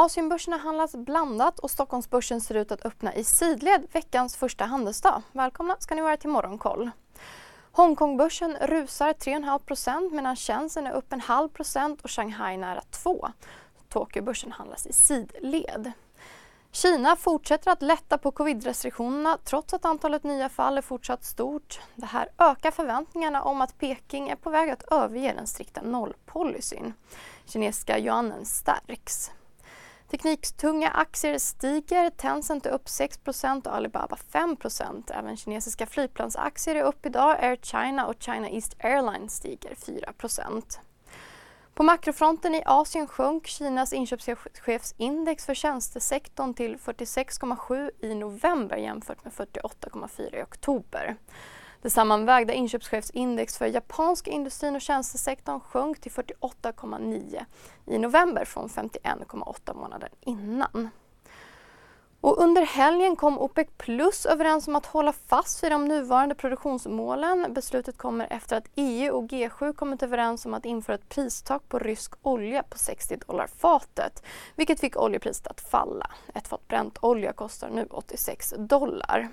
Asienbörserna handlas blandat och Stockholmsbörsen ser ut att öppna i sidled veckans första handelsdag. Välkomna ska ni vara till Morgonkoll. Hongkongbörsen rusar 3,5% medan Shenzhen är upp en halv procent och Shanghai nära 2. Tokyobörsen handlas i sidled. Kina fortsätter att lätta på covid-restriktionerna trots att antalet nya fall är fortsatt stort. Det här ökar förväntningarna om att Peking är på väg att överge den strikta nollpolicyn. Kinesiska yuanen stärks. Tekniktunga aktier stiger. Tencent är upp 6% och Alibaba 5% Även kinesiska flygplansaktier är upp idag. Air China och China East Airlines stiger 4% på makrofronten i Asien sjönk Kinas inköpschefsindex för tjänstesektorn till 46,7 i november jämfört med 48,4 i oktober. Det sammanvägda inköpschefsindex för japanska industrin och tjänstesektorn sjönk till 48,9 i november från 51,8 månader innan. Och under helgen kom OPEC Plus överens om att hålla fast vid de nuvarande produktionsmålen. Beslutet kommer efter att EU och G7 kommit överens om att införa ett pristak på rysk olja på 60 dollar fatet, vilket fick oljepriset att falla. Ett fat bränt olja kostar nu 86 dollar.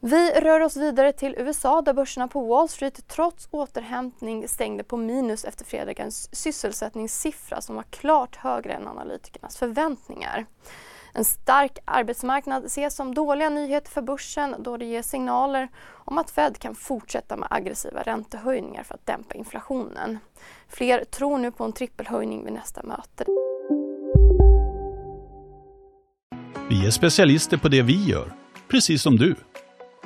Vi rör oss vidare till USA där börserna på Wall Street trots återhämtning stängde på minus efter fredagens sysselsättningssiffra som var klart högre än analytikernas förväntningar. En stark arbetsmarknad ses som dåliga nyheter för börsen då det ger signaler om att Fed kan fortsätta med aggressiva räntehöjningar för att dämpa inflationen. Fler tror nu på en trippelhöjning vid nästa möte. Vi är specialister på det vi gör, precis som du.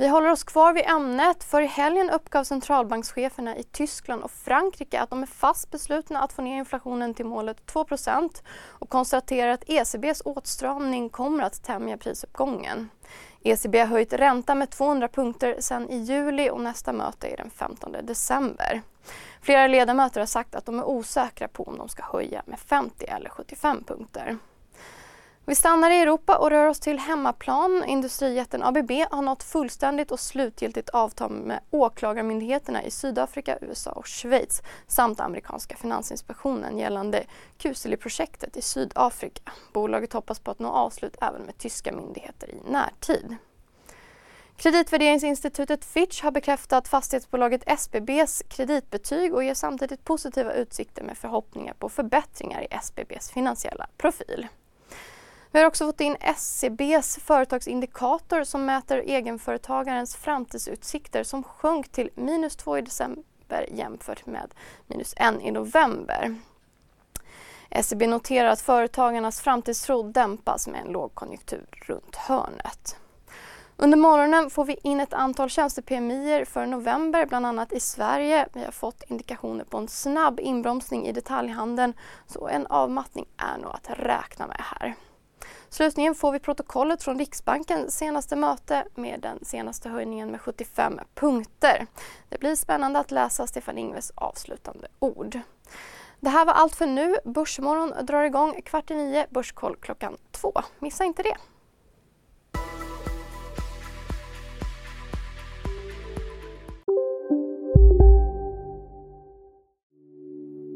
Vi håller oss kvar vid ämnet för i helgen uppgav centralbankscheferna i Tyskland och Frankrike att de är fast beslutna att få ner inflationen till målet 2% och konstaterar att ECBs åtstramning kommer att tämja prisuppgången. ECB har höjt räntan med 200 punkter sedan i juli och nästa möte är den 15 december. Flera ledamöter har sagt att de är osäkra på om de ska höja med 50 eller 75 punkter. Vi stannar i Europa och rör oss till hemmaplan. Industrijätten ABB har nått fullständigt och slutgiltigt avtal med åklagarmyndigheterna i Sydafrika, USA och Schweiz samt amerikanska finansinspektionen gällande Kuseli-projektet i Sydafrika. Bolaget hoppas på att nå avslut även med tyska myndigheter i närtid. Kreditvärderingsinstitutet Fitch har bekräftat fastighetsbolaget SBBs kreditbetyg och ger samtidigt positiva utsikter med förhoppningar på förbättringar i SBBs finansiella profil. Vi har också fått in SCBs företagsindikator som mäter egenföretagarens framtidsutsikter som sjönk till minus 2 i december jämfört med minus 1 i november. SCB noterar att företagarnas framtidstro dämpas med en lågkonjunktur runt hörnet. Under morgonen får vi in ett antal tjänste-PMI för november, bland annat i Sverige. Vi har fått indikationer på en snabb inbromsning i detaljhandeln så en avmattning är nog att räkna med här. Slutligen får vi protokollet från Riksbankens senaste möte med den senaste höjningen med 75 punkter. Det blir spännande att läsa Stefan Ingves avslutande ord. Det här var allt för nu. Börsmorgon drar igång kvart i nio, Börskoll klockan två. Missa inte det.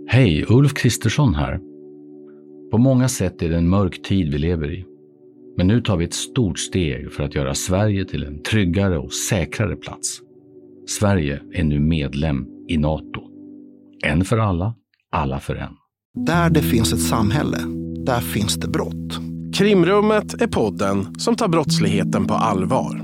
Hej, Ulf Kristersson här. På många sätt är det en mörk tid vi lever i. Men nu tar vi ett stort steg för att göra Sverige till en tryggare och säkrare plats. Sverige är nu medlem i Nato. En för alla, alla för en. Där det finns ett samhälle, där finns det brott. Krimrummet är podden som tar brottsligheten på allvar.